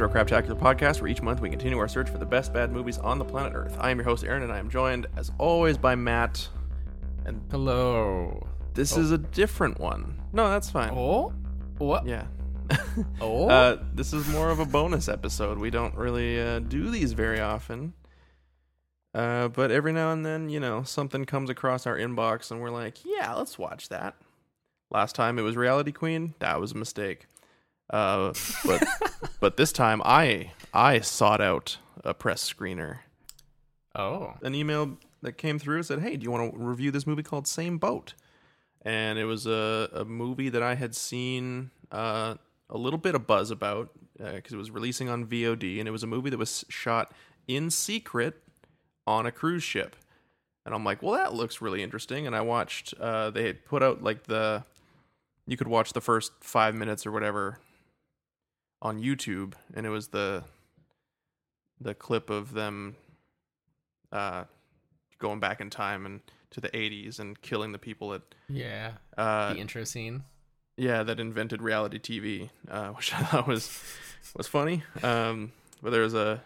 Retro Craptacular podcast, where each month we continue our search for the best bad movies on the planet Earth. I am your host, Aaron, and I am joined, as always, by Matt. And Hello. this is a different one. No, that's fine. Oh? What? Yeah. Oh? Uh, this is more of a bonus episode. We don't really uh, do these very often. Uh, but every now and then, you know, something comes across our inbox and we're like, yeah, let's watch that. Last time it was Reality Queen. That was a mistake. Uh, but but this time I I sought out a press screener. oh. An email that came through said, "Hey, do you want to review this movie called Same Boat?" And it was a, a movie that I had seen uh, a little bit of buzz about because it was releasing on VOD, and it was a movie that was shot in secret on a cruise ship. And I'm like, well, that looks really interesting. And I watched. Uh, they had put out like the you could watch the first five minutes or whatever on YouTube, and it was the the clip of them uh, going back in time and to the 80s and killing the people that Yeah. uh, the intro scene. yeah that invented reality TV, uh, which I thought was was funny. Um, but there was a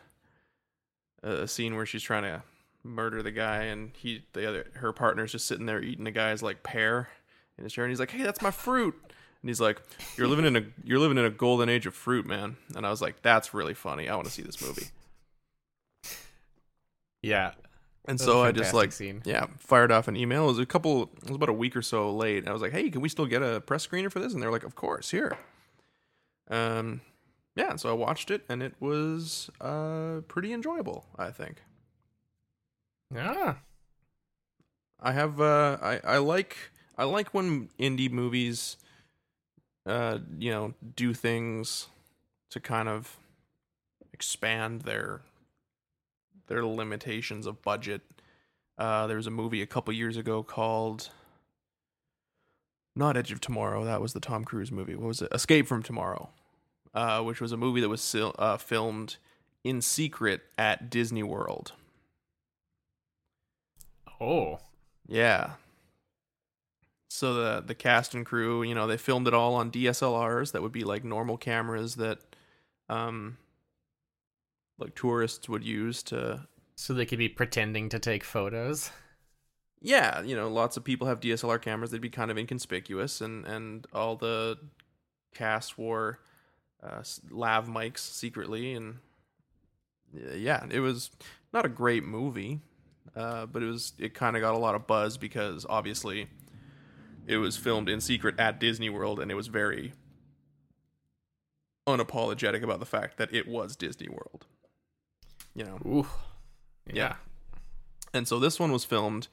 a scene where she's trying to murder the guy, and he the other her partner's just sitting there eating the guy's like pear in his chair, and he's like, "Hey, that's my fruit." And he's like, "You're living in a you're living in a golden age of fruit, man." And I was like, "That's really funny. I want to see this movie." Yeah. And so I just like scene. yeah, fired off an email. It was a couple it was about a week or so late. I was like, "Hey, can we still get a press screener for this?" And they're like, "Of course, here." Um yeah, so I watched it and it was uh pretty enjoyable, I think. Yeah. I have uh I I like I like when indie movies uh you know do things to kind of expand their their limitations of budget. Uh there was a movie a couple years ago called not Edge of Tomorrow, that was the Tom Cruise movie. What was it? Escape from Tomorrow. Uh which was a movie that was sil- uh filmed in secret at Disney World. Oh. Yeah. So the the cast and crew, you know, they filmed it all on DSLRs that would be like normal cameras that um like tourists would use to So they could be pretending to take photos. yeah, you know, lots of people have DSLR cameras. They'd be kind of inconspicuous, and and all the cast wore uh, lav mics secretly, and yeah, it was not a great movie, uh, but it was it kind of got a lot of buzz because obviously it was filmed in secret at Disney World, and it was very unapologetic about the fact that it was Disney World. You know, Ooh. Yeah. and so this one was filmed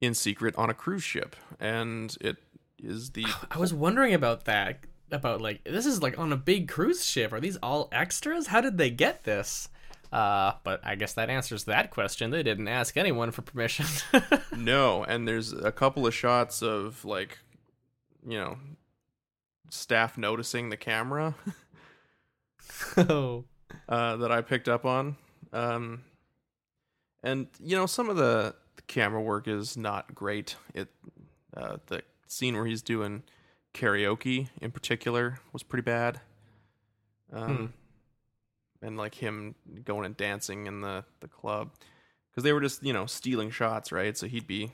in secret on a cruise ship, and it is the I was wondering about that. About like this is like on a big cruise ship. Are these all extras? How did they get this? Uh, but I guess that answers that question. They didn't ask anyone for permission. no, and there's a couple of shots of like, you know, staff noticing the camera oh. uh, that I picked up on, um, and you know some of the, the camera work is not great. It uh, the scene where he's doing karaoke in particular was pretty bad. Um, and like him going and dancing in the the club because they were just you know stealing shots, right? So he'd be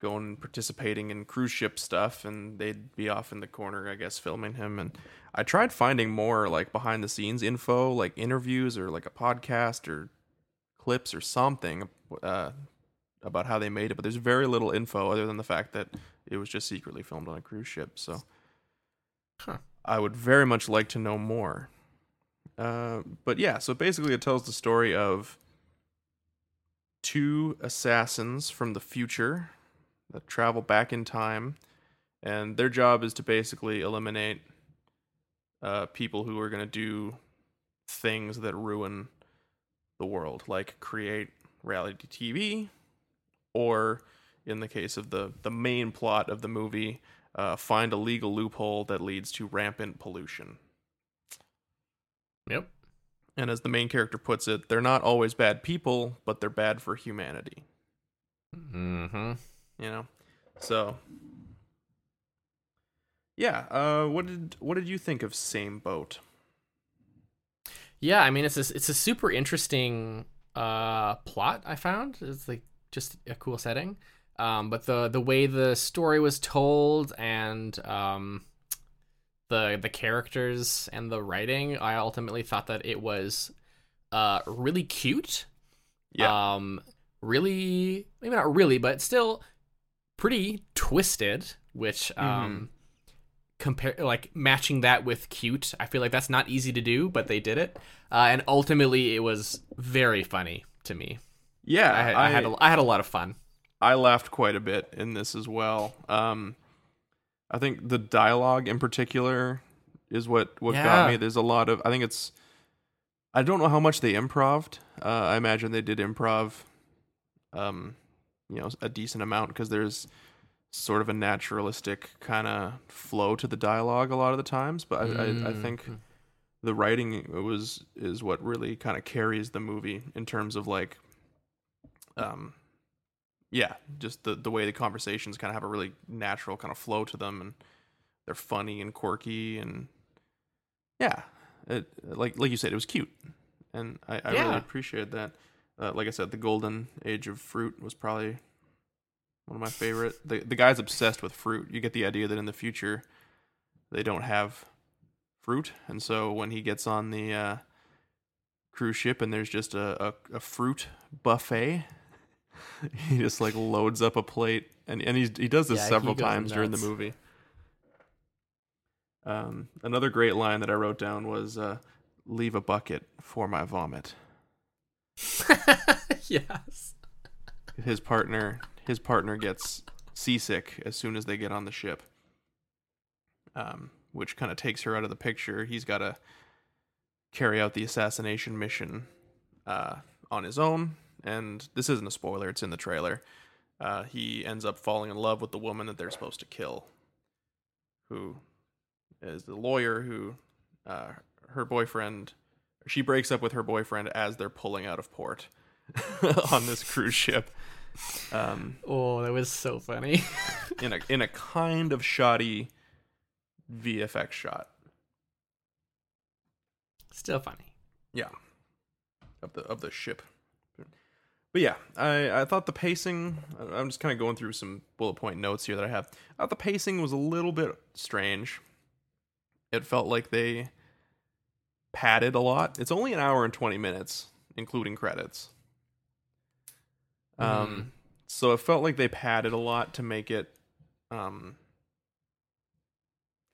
going and participating in cruise ship stuff, and they'd be off in the corner, I guess, filming him. And I tried finding more like behind the scenes info, like interviews or like a podcast or clips or something uh, about how they made it, but there's very little info other than the fact that it was just secretly filmed on a cruise ship. So Huh. I would very much like to know more. Uh, but yeah, so basically, it tells the story of two assassins from the future that travel back in time, and their job is to basically eliminate uh, people who are going to do things that ruin the world, like create reality TV, or in the case of the the main plot of the movie, uh, find a legal loophole that leads to rampant pollution. Yep. And as the main character puts it, they're not always bad people, but they're bad for humanity. Mm-hmm. You know, so yeah. Uh, what did what did you think of Same Boat? Yeah, I mean it's a, it's a super interesting uh plot I found. It's like just a cool setting. Um but the the way the story was told and um the the characters and the writing, I ultimately thought that it was uh really cute. Yeah. Um really maybe not really, but still pretty twisted, which um compare like matching that with cute i feel like that's not easy to do but they did it uh, and ultimately it was very funny to me yeah, I, had- I, had a, I had a lot of fun I laughed quite a bit in this as well. Um, I think the dialogue in particular is what what Yeah. got me. There's a lot of I think it's I don't know how much they improved. Uh, I imagine they did improv, um, you know, a decent amount because there's sort of a naturalistic kind of flow to the dialogue a lot of the times. But I, I, I think Mhm. the writing was is what really kind of carries the movie in terms of like um yeah just the the way the conversations kind of have a really natural kind of flow to them and they're funny and quirky and yeah it like like you said it was cute. And i, I Yeah. really appreciated that. Uh, like i said the golden age of fruit was probably one of my favorite. The, the guy's obsessed with fruit. You get the idea that in the future they don't have fruit and so when he gets on the uh, cruise ship and there's just a, a, a fruit buffet he just like loads up a plate and, and he's, he does this Yeah, several times during the movie. Um, another great line that i wrote down was uh, leave a bucket for my vomit. Yes. His partner his partner gets seasick as soon as they get on the ship um, which kind of takes her out of the picture. He's got to carry out the assassination mission uh, on his own and this isn't a spoiler it's in the trailer. Uh, he ends up falling in love with the woman that they're supposed to kill who is the lawyer who uh, her boyfriend she breaks up with her boyfriend as they're pulling out of port on this cruise ship. Um, oh that was so funny. in a in a kind of shoddy VFX shot. still funny. Yeah, of the of the ship. But yeah, I I thought the pacing. I'm just kind of going through some bullet point notes here that I have. I thought the pacing was a little bit strange. It felt like they padded a lot. It's only an hour and twenty minutes, including credits. Um, so it felt like they padded a lot to make it um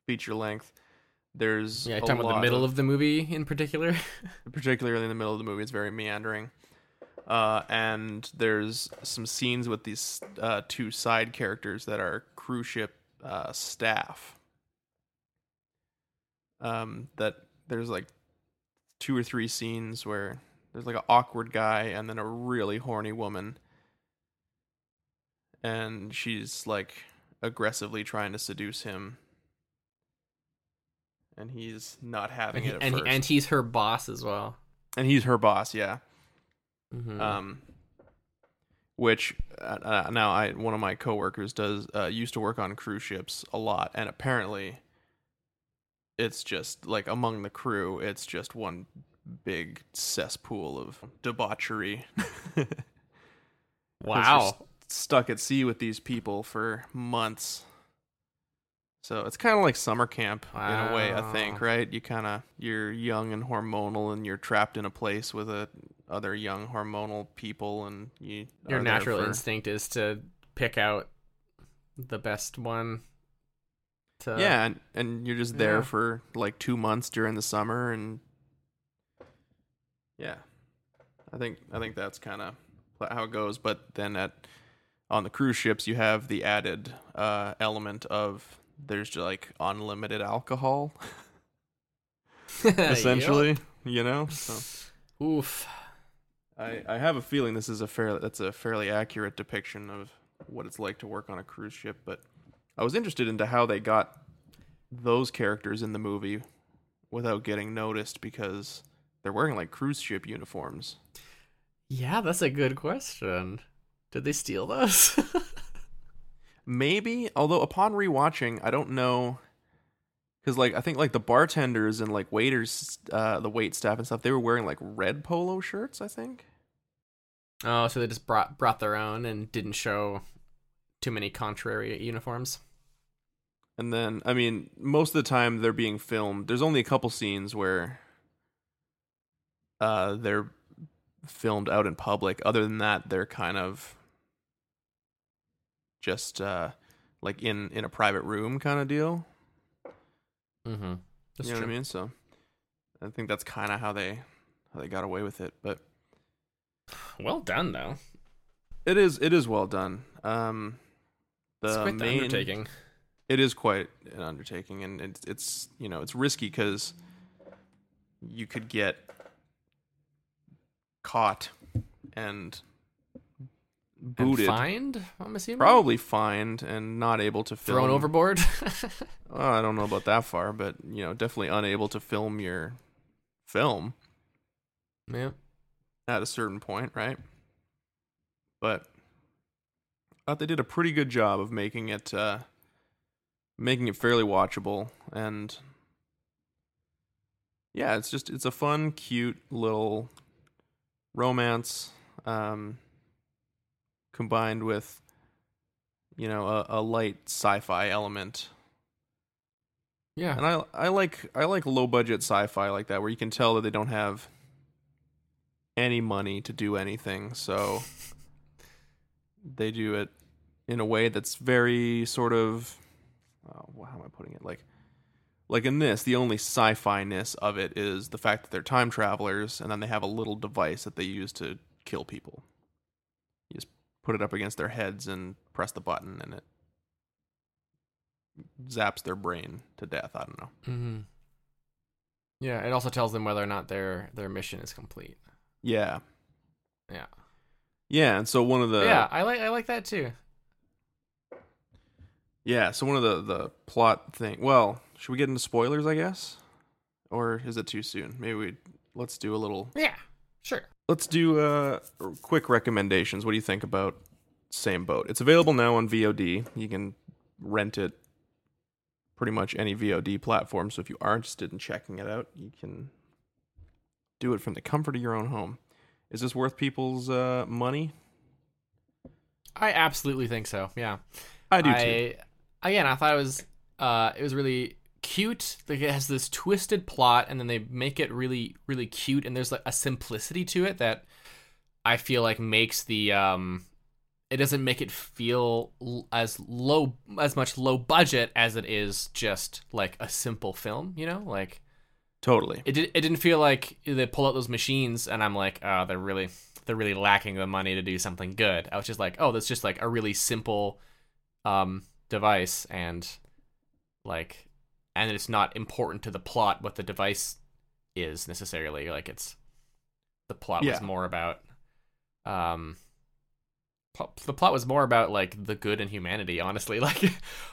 feature length. There's yeah talking about the middle of the movie in particular particularly in the middle of the movie. It's very meandering. Uh, and there's some scenes with these uh, two side characters that are cruise ship uh, staff. Um, that there's like two or three scenes where there's like an awkward guy and then a really horny woman, and she's like aggressively trying to seduce him, and he's not having and, he- it at and, he- and he's her boss as well. And he's her boss yeah Mhm. um which uh, uh, now i one of my coworkers does uh, used to work on cruise ships a lot and apparently it's just like among the crew it's just one big cesspool of debauchery. wow stuck at sea with these people for months so it's kind of like summer camp in a way i think right you kind of you're young and hormonal and you're trapped in a place with a, other young hormonal people and you your natural for- instinct is to pick out the best one to yeah and, and you're just there Yeah. for like two months during the summer and yeah i think i think that's kind of how it goes but then at on the cruise ships you have the added uh element of there's just like unlimited alcohol. Essentially you know so. Oof I, I have a feeling this is a fair that's a fairly accurate depiction of what it's like to work on a cruise ship, but I was interested into how they got those characters in the movie without getting noticed because they're wearing like cruise ship uniforms. yeah that's a good question did they steal those Maybe, although upon rewatching, I don't know because like I think like the bartenders and like waiters, uh, the wait staff and stuff, they were wearing like red polo shirts. I think. Oh, so they just brought brought their own and didn't show too many contrary uniforms. And then, I mean, most of the time they're being filmed. There's only a couple scenes where uh, they're filmed out in public. Other than that, they're kind of just uh, like in in a private room kind of deal. Mm-hmm. That's you know true. what I mean? So I think that's kind of how they how they got away with it. But Well done, though. it is it is well done. Um, the it's quite the undertaking. it is quite an undertaking, and it's it's you know it's risky because you could get caught And booted, fined, I'm assuming. probably fined, and not able to film. thrown overboard. Oh, I don't know about that far, but you know, definitely unable to film your film yeah. at a certain point, right? But I thought they did a pretty good job of making it uh making it fairly watchable and yeah, it's just it's a fun, cute little romance um combined with you know, a, a light sci-fi element. Yeah. And I I like I like low budget sci-fi like that where you can tell that they don't have any money to do anything, so they do it in a way that's very sort of oh, how am I putting it? Like like in this, the only sci-fi ness of it is the fact that they're time travelers and then they have a little device that they use to kill people. You just put it up against their heads and press the button and it zaps their brain to death. I don't know. Mm-hmm. Yeah. It also tells them whether or not their their mission is complete. Yeah. Yeah. Yeah, and so one of the yeah. I like I like that too. Yeah, so one of the the plot thing. Well, should we get into spoilers? I guess, or is it too soon? Maybe we let's do a little. Yeah. Sure. Let's do uh quick recommendations. What do you think about Same Boat? It's available now on VOD. You can rent it pretty much any VOD platform. So if you are interested in checking it out, you can do it from the comfort of your own home. Is this worth people's uh, money? I absolutely think so. Yeah. I do too. I again, I thought it was uh, it was really cute. Like it has this twisted plot, and then they make it really, really cute. And there's like a simplicity to it that I feel like makes the um, it doesn't make it feel l- as low as much low budget as it is just like a simple film. You know, like Totally. it did, it didn't feel like they pull out those machines and I'm like, oh, they're really they're really lacking the money to do something good. I was just like, oh, that's just like a really simple um device and like and it's not important to the plot what the device is necessarily. Like it's the plot Yeah. was more about um the plot was more about like the good and humanity honestly like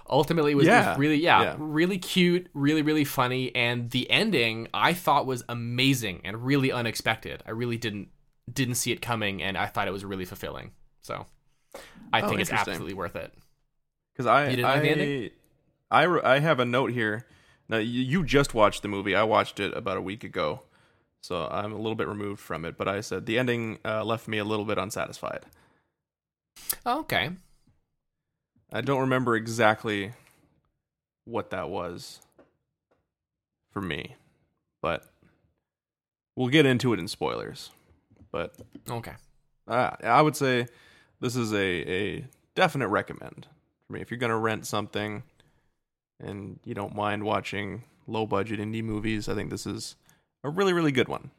ultimately it was, it was really yeah, Yeah. really cute really really funny and the ending i thought was amazing and really unexpected i really didn't didn't see it coming and i thought it was really fulfilling so i Oh, think it's absolutely worth it Because I, You didn't I, like the ending? I, re- I have a note here. Now you, you just watched the movie. I watched it about a week ago, so I'm a little bit removed from it. But I said the ending uh, left me a little bit unsatisfied. oh, okay I don't remember exactly what that was for me, but we'll get into it in spoilers. But okay uh, I would say this is a, a definite recommend for me. If you're going to rent something and you don't mind watching low budget indie movies, I think this is a really, really good one.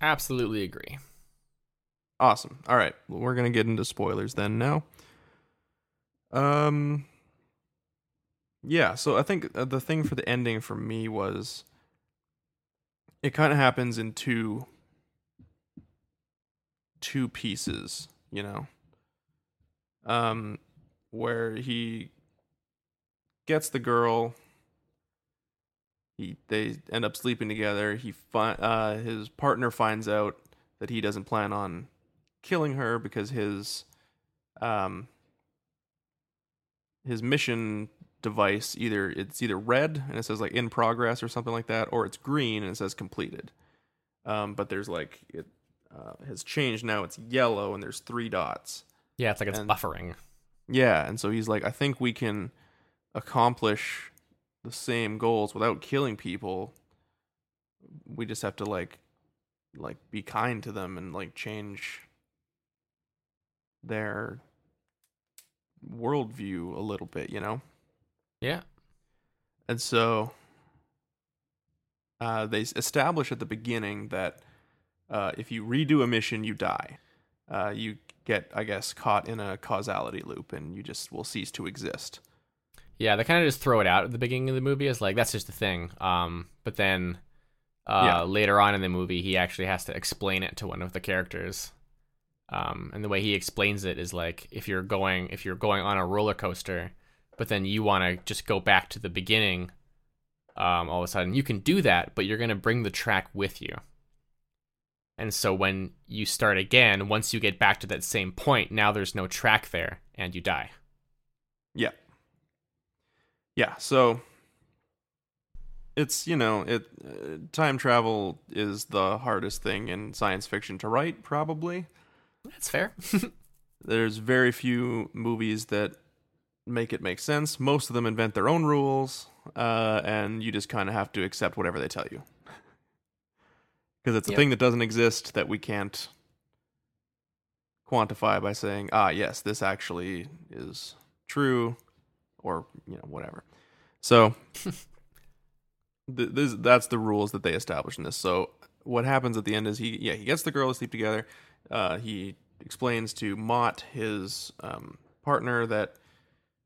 absolutely agree Awesome. All right. Well, we're going to get into spoilers then now. Um, yeah. So I think uh, the thing for the ending for me was it kind of happens in two two pieces, you know. Um, where he gets the girl. He they end up sleeping together. He fi- uh his partner finds out that he doesn't plan on killing her because his um his mission device either it's either red and it says like in progress or something like that, or it's green and it says completed. Um, but there's like it uh, has changed now. It's yellow and there's three dots. Yeah, it's like it's And- buffering. Yeah, and so he's like, I think we can accomplish the same goals without killing people. We just have to like like be kind to them and like change their worldview a little bit, you know? Yeah. And so uh, they establish at the beginning that uh, if you redo a mission, you die. Uh, you get, I guess, caught in a causality loop and you just will cease to exist. Yeah, they kind of just throw it out at the beginning of the movie as like that's just a thing. Um, but then uh, Yeah. later on in the movie, he actually has to explain it to one of the characters. Um, and the way he explains it is like if you're going if you're going on a roller coaster, but then you want to just go back to the beginning, um, all of a sudden you can do that, but you're gonna bring the track with you. And so when you start again, once you get back to that same point, now there's no track there, and you die. Yeah. Yeah, so it's, you know, it uh, time travel is the hardest thing in science fiction to write probably. That's fair. There's very few movies that make it make sense. Most of them invent their own rules, uh, and you just kind of have to accept whatever they tell you. Because it's a Yep. thing that doesn't exist that we can't quantify by saying, ah, yes, this actually is true, or, you know, whatever. So, th- this, that's the rules that they establish in this. So, what happens at the end is he, yeah, he gets the girl to sleep together. Uh, he explains to Mott, his um, partner, that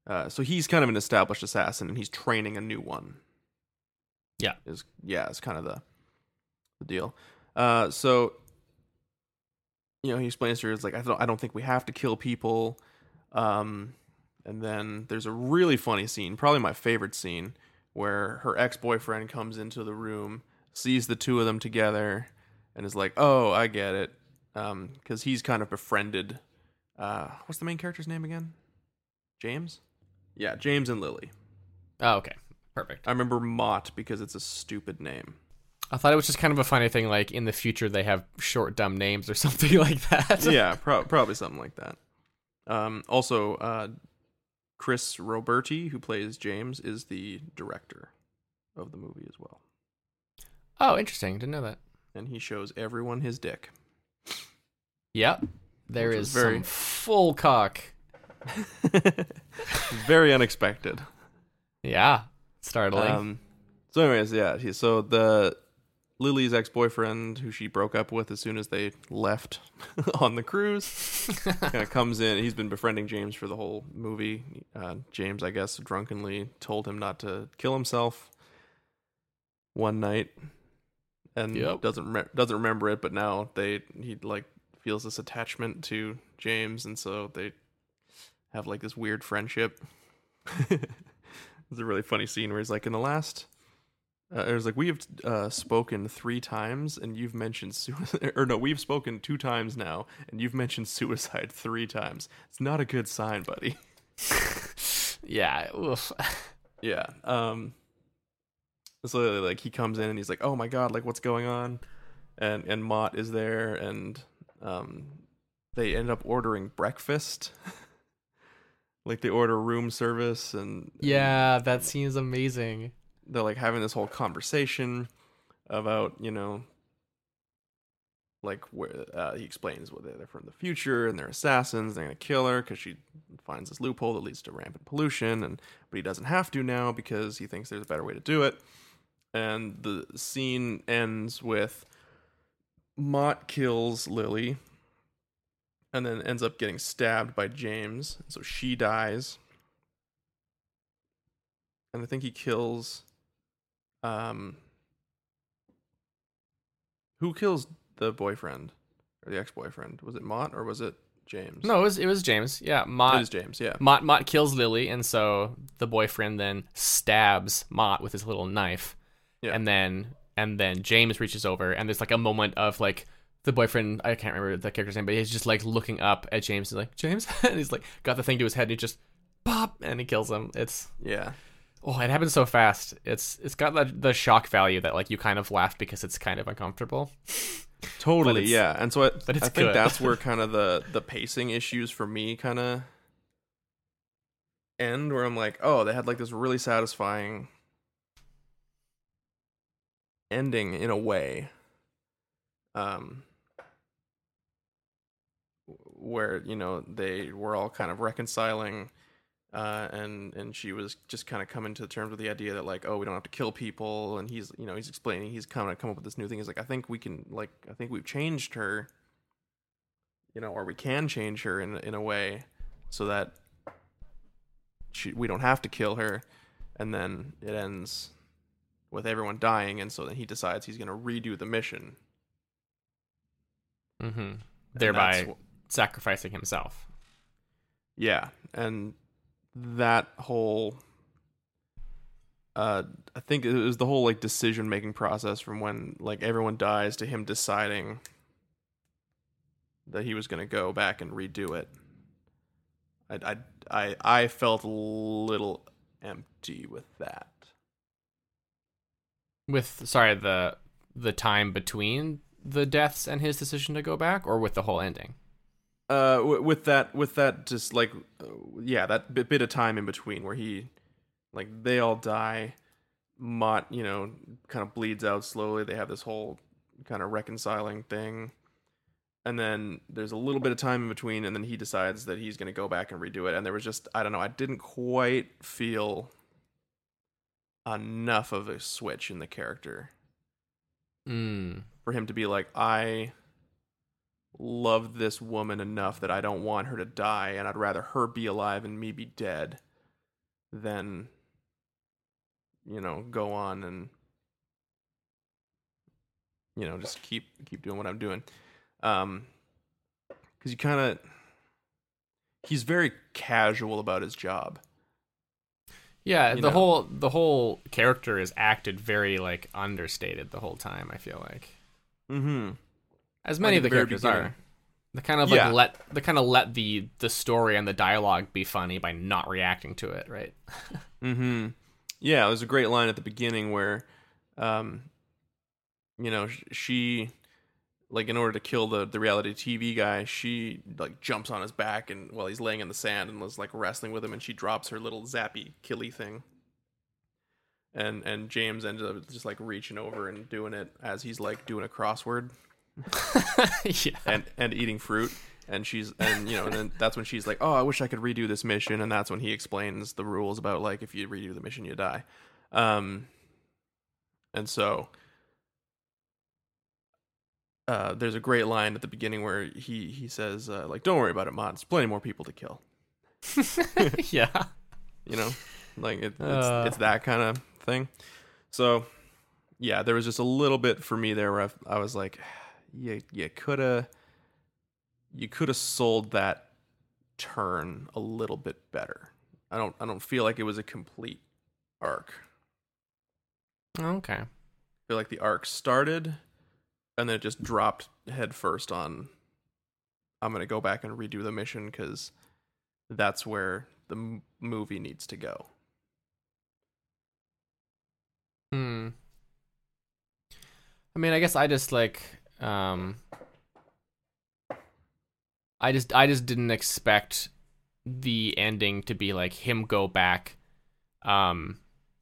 uh, so he's kind of an established assassin and he's training a new one. Yeah. is yeah, it's kind of the the deal. Uh, so you know, he explains to her, it's like I don't, I don't think we have to kill people. Um, and then there's a really funny scene, probably my favorite scene, where her ex boyfriend comes into the room, sees the two of them together, and is like, "Oh, I get it," because he's kind of befriended. Uh, what's the main character's name again? James. Yeah, James and Lily. Oh, okay. Perfect. I remember Mott because it's a stupid name. I thought it was just kind of a funny thing, like in the future they have short, dumb names or something like that. yeah, pro- probably something like that. Um, also, uh, Chris Roberti, who plays James, is the director of the movie as well, Oh, interesting. Didn't know that. and he shows everyone his dick. Yep. There Which is very- some full cock. Very unexpected. Yeah. Startling. Um, so, anyways, yeah. He, so the Lily's ex-boyfriend, who she broke up with as soon as they left on the cruise, kind of comes in. He's been befriending James for the whole movie. Uh, James, I guess, drunkenly told him not to kill himself one night, and Yep. doesn't re- doesn't remember it. But now they he like feels this attachment to James, and so they have like this weird friendship. It's a really funny scene where he's like, in the last, uh, it was like, we have uh, spoken three times and you've mentioned suicide, or no, we've spoken two times now and you've mentioned suicide three times. It's not a good sign, buddy. yeah. yeah. Um, so like he comes in and he's like, oh my God, like what's going on? And, and Mott is there and, um, they end up ordering breakfast. like they order room service and Yeah, that seems amazing. They're like having this whole conversation about you know like where uh, he explains what they're from the future and they're assassins they're gonna kill her because she finds this loophole that leads to rampant pollution and but he doesn't have to now because he thinks there's a better way to do it. And the scene ends with Mott kills Lily and then ends up getting stabbed by James so she dies. And I think he kills um who kills the boyfriend or the ex-boyfriend? Was it Mott or was it James? No, it was it was James. Yeah, it Mott is James. Yeah, Mott Mott kills Lily, and so the boyfriend then stabs Mott with his little knife, Yeah. and then and then James reaches over, and there's like a moment of like the boyfriend I can't remember the character's name, but he's just like looking up at James and like James, and he's like got the thing to his head, and he just pop, and he kills him. It's yeah. Oh, it happens so fast. It's it's got the the shock value that like you kind of laugh because it's kind of uncomfortable. Totally, yeah. And so I, but it's I think good. that's where kind of the the pacing issues for me kind of end, where I'm like, oh, they had like this really satisfying ending in a way, um, where you know they were all kind of reconciling. Uh, and and she was just kind of coming to terms with the idea that like oh we don't have to kill people and he's you know he's explaining he's kind of come up with this new thing he's like I think we can like I think we've changed her you know or we can change her in in a way so that she we don't have to kill her and then it ends with everyone dying and so then he decides he's going to redo the mission Mm-hmm. Thereby wh- sacrificing himself. Yeah, and that whole uh I think it was the whole like decision making process from when like everyone dies to him deciding that he was going to go back and redo it. I I I I felt a little empty with that. With sorry the the time between the deaths and his decision to go back, or with the whole ending. Uh, w- with that, with that, just like, uh, yeah, that bit, bit of time in between where he, like, they all die. Mott, you know, kind of bleeds out slowly. They have this whole kind of reconciling thing, and then there's a little bit of time in between, and then he decides that he's going to go back and redo it. And there was just, I don't know, I didn't quite feel enough of a switch in the character Mm. for him to be like, I love this woman enough that I don't want her to die, and I'd rather her be alive and me be dead than, you know, go on and, you know, just keep keep doing what I'm doing. Um, because you kind of, he's very casual about his job. Yeah, You the know. whole the whole character is acted very like understated the whole time. I feel like, Mm-hmm. As many of the the characters beginning. are. They kind of Yeah. like let they kind of let the the story and the dialogue be funny by not reacting to it, right? Mm-hmm. Yeah, there's a great line at the beginning where, um, you know, she, like, in order to kill the the reality TV guy, she like jumps on his back and while he's laying in the sand and was like wrestling with him, and she drops her little zappy killy thing. And and James ended up just like reaching over and doing it as he's like doing a crossword yeah. and and eating fruit. And she's and you know and then that's when she's like oh i wish i could redo this mission. And that's when he explains the rules about like if you redo the mission you die. Um and so uh there's a great line at the beginning where he he says uh, like don't worry about it Mott. There's plenty more people to kill. Yeah. you know? Like it, it's, Uh. it's that kind of thing. So yeah there was just a little bit for me there where i, I was like you, you could have you could have sold that turn a little bit better i don't i don't feel like it was a complete arc Okay. i feel like the arc started and then it just dropped head first on i'm gonna go back and redo the mission because that's where the m- movie needs to go Hmm. I mean, I guess I just like um I just I just didn't expect the ending to be like him go back um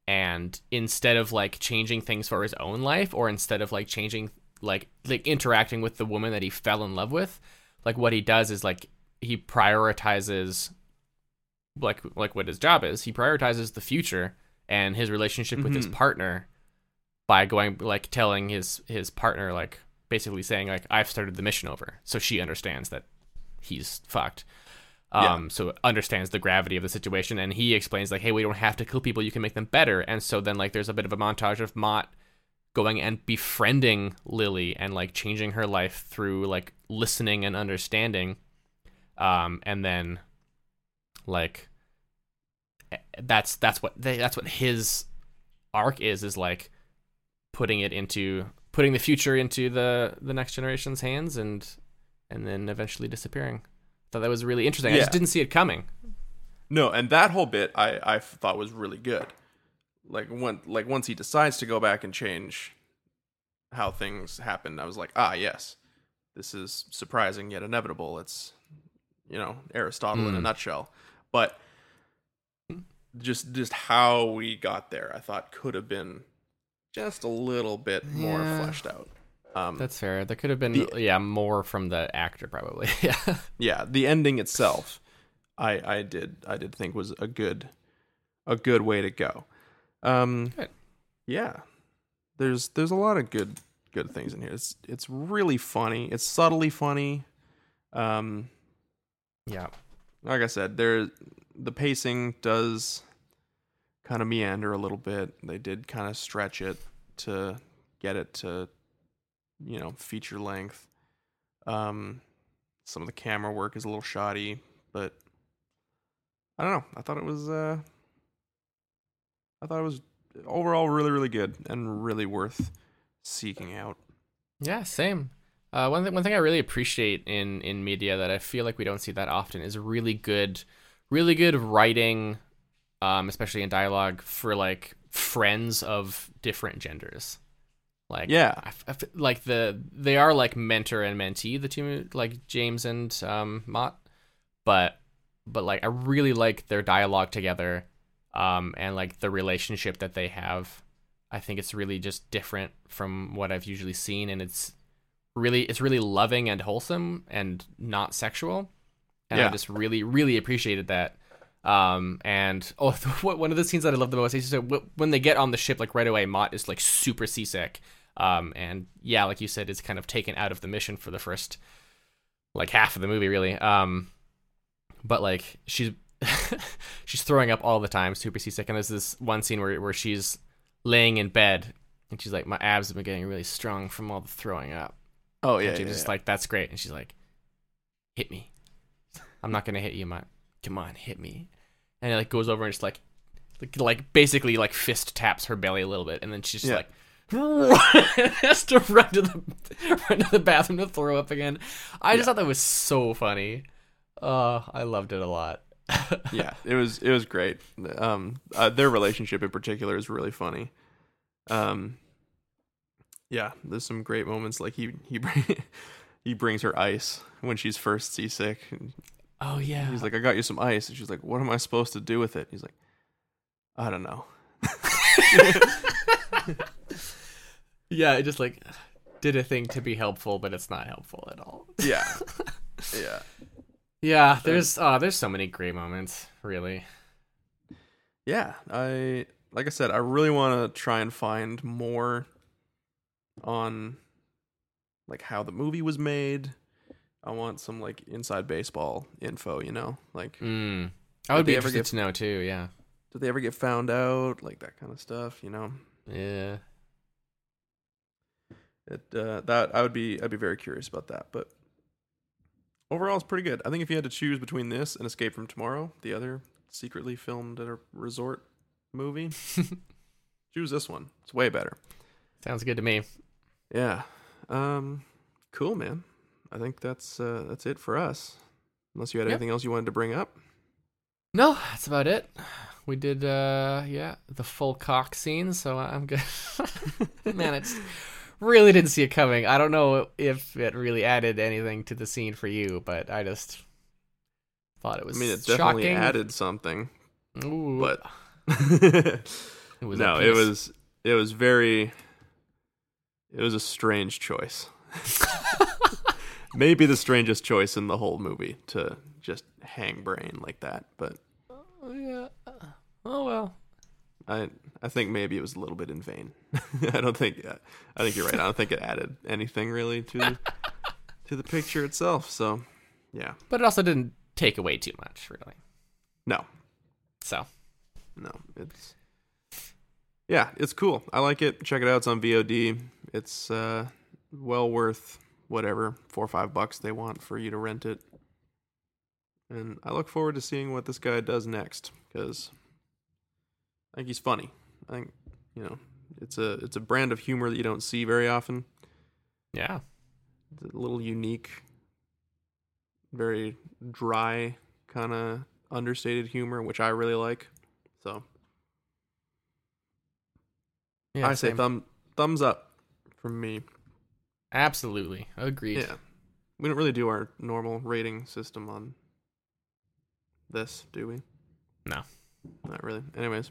and instead of like changing things for his own life or instead of like changing like like interacting with the woman that he fell in love with, like what he does is like he prioritizes like like what his job is. He prioritizes the future and his relationship with his Mhm. partner by going like telling his his partner like basically saying like I've started the mission over. So she understands that he's fucked. Yeah. um so understands the gravity of the situation. And he explains like hey we don't have to kill people. You can make them better. And so then like there's a bit of a montage of Mott going and befriending Lily and like changing her life through like listening and understanding. Um and then like that's that's what they, that's what his arc is is like putting it into putting the future into the the next generation's hands and and then eventually disappearing. Thought that was really interesting. I just didn't see it coming. No, and that whole bit I I thought was really good. like when like once he decides to go back and change how things happened, I was like, ah, yes, this is surprising yet inevitable. It's you know Aristotle in a Mm. nutshell, but just just how we got there, I thought could have been just a little bit more Yeah. fleshed out. Um, That's fair. There could have been The- yeah more from the actor probably. yeah. yeah, the ending itself, I I did I did think was a good a good way to go. Um, Good. yeah, there's there's a lot of good good things in here. It's it's really funny. It's subtly funny. Um, Yeah. like I said, there the pacing does kind of meander a little bit. They did kind of stretch it to get it to you know feature length. Um, some of the camera work is a little shoddy, but I don't know. I thought it was uh, I thought it was overall really really good and really worth seeking out. Yeah, same. Uh, one thing, one thing I really appreciate in in media that I feel like we don't see that often is really good, really good writing, um, especially in dialogue for like friends of different genders. Like Yeah. I f- I f- like the they are like mentor and mentee, the two like James and um, Mott, but but like I really like their dialogue together, um, and like the relationship that they have. I think it's really just different from what I've usually seen, and it's really it's really loving and wholesome and not sexual, and I just really really appreciated that. Um, and oh, one of the scenes that I love the most is when they get on the ship, like right away, Mott is like super seasick. Um, and yeah, like you said, it's kind of taken out of the mission for the first like half of the movie, really. Um, but like she's she's throwing up all the time, super seasick. And there's this one scene where where she's laying in bed and she's like, my abs have been getting really strong from all the throwing up. Oh And yeah, James yeah, yeah. like, that's great. And she's like, hit me. I'm not gonna hit you, Matt. Come on, hit me. And it like goes over and just like, like, like basically like fist taps her belly a little bit, and then she's just Yeah. like. has to run to the run to the bathroom to throw up again. I just Yeah. thought that was so funny. Uh, I loved it a lot. yeah, it was it was great. Um, uh, their relationship in particular is really funny. Um, yeah, there's some great moments. Like he he bring, he brings her ice when she's first seasick. Oh yeah. he's like, "I got you some ice," and she's like, "What am I supposed to do with it?" He's like, "I don't know." yeah, it just like did a thing to be helpful, but it's not helpful at all. Yeah, yeah, Yeah, there's uh there's so many great moments, really. yeah. I like I said, I really want to try and find more on like how the movie was made. I want some like inside baseball info, you know? Like Mm. I would be ever interested get- to know too, yeah. did they ever get found out? Like that kind of stuff, you know? Yeah. It uh that I would be I'd be very curious about that, but overall it's pretty good. I think if you had to choose between this and Escape from Tomorrow, the other secretly filmed at a resort movie, choose this one. It's way better. Sounds good to me. Yeah. Um cool, man. I think that's uh that's it for us. Unless you had Yep. anything else you wanted to bring up. No, that's about it. We did uh yeah, the full cock scene, so I'm good. Man, it's really didn't see it coming. I don't know if it really added anything to the scene for you, but I just thought it was. I mean, it definitely shocking. added something, Ooh, but it was no, it was it was very it was a strange choice. Maybe the strangest choice in the whole movie to just hang brain like that, but Oh, yeah. Oh well. I I think maybe it was a little bit in vain. I don't think I think you're right. I don't think it added anything really to the, to the picture itself. So, yeah. But it also didn't take away too much, really. No. So No, it's yeah, it's cool. I like it. Check it out. It's on VOD. It's uh, well worth whatever four or five bucks they want for you to rent it. And I look forward to seeing what this guy does next because I think he's funny. I think you know it's a it's a brand of humor that you don't see very often. yeah. It's a little unique, very dry kind of understated humor, which I really like. So Yeah, I say same. thumb thumbs up from me. Absolutely. Agreed. Yeah. We don't really do our normal rating system on this, do we? No. Not really. Anyways.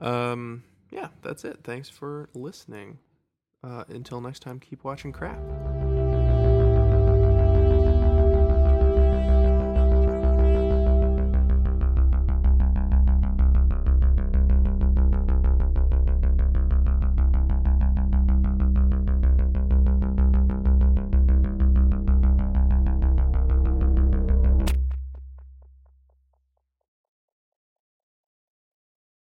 Um yeah, that's it. Thanks for listening. Uh until next time, keep watching crap.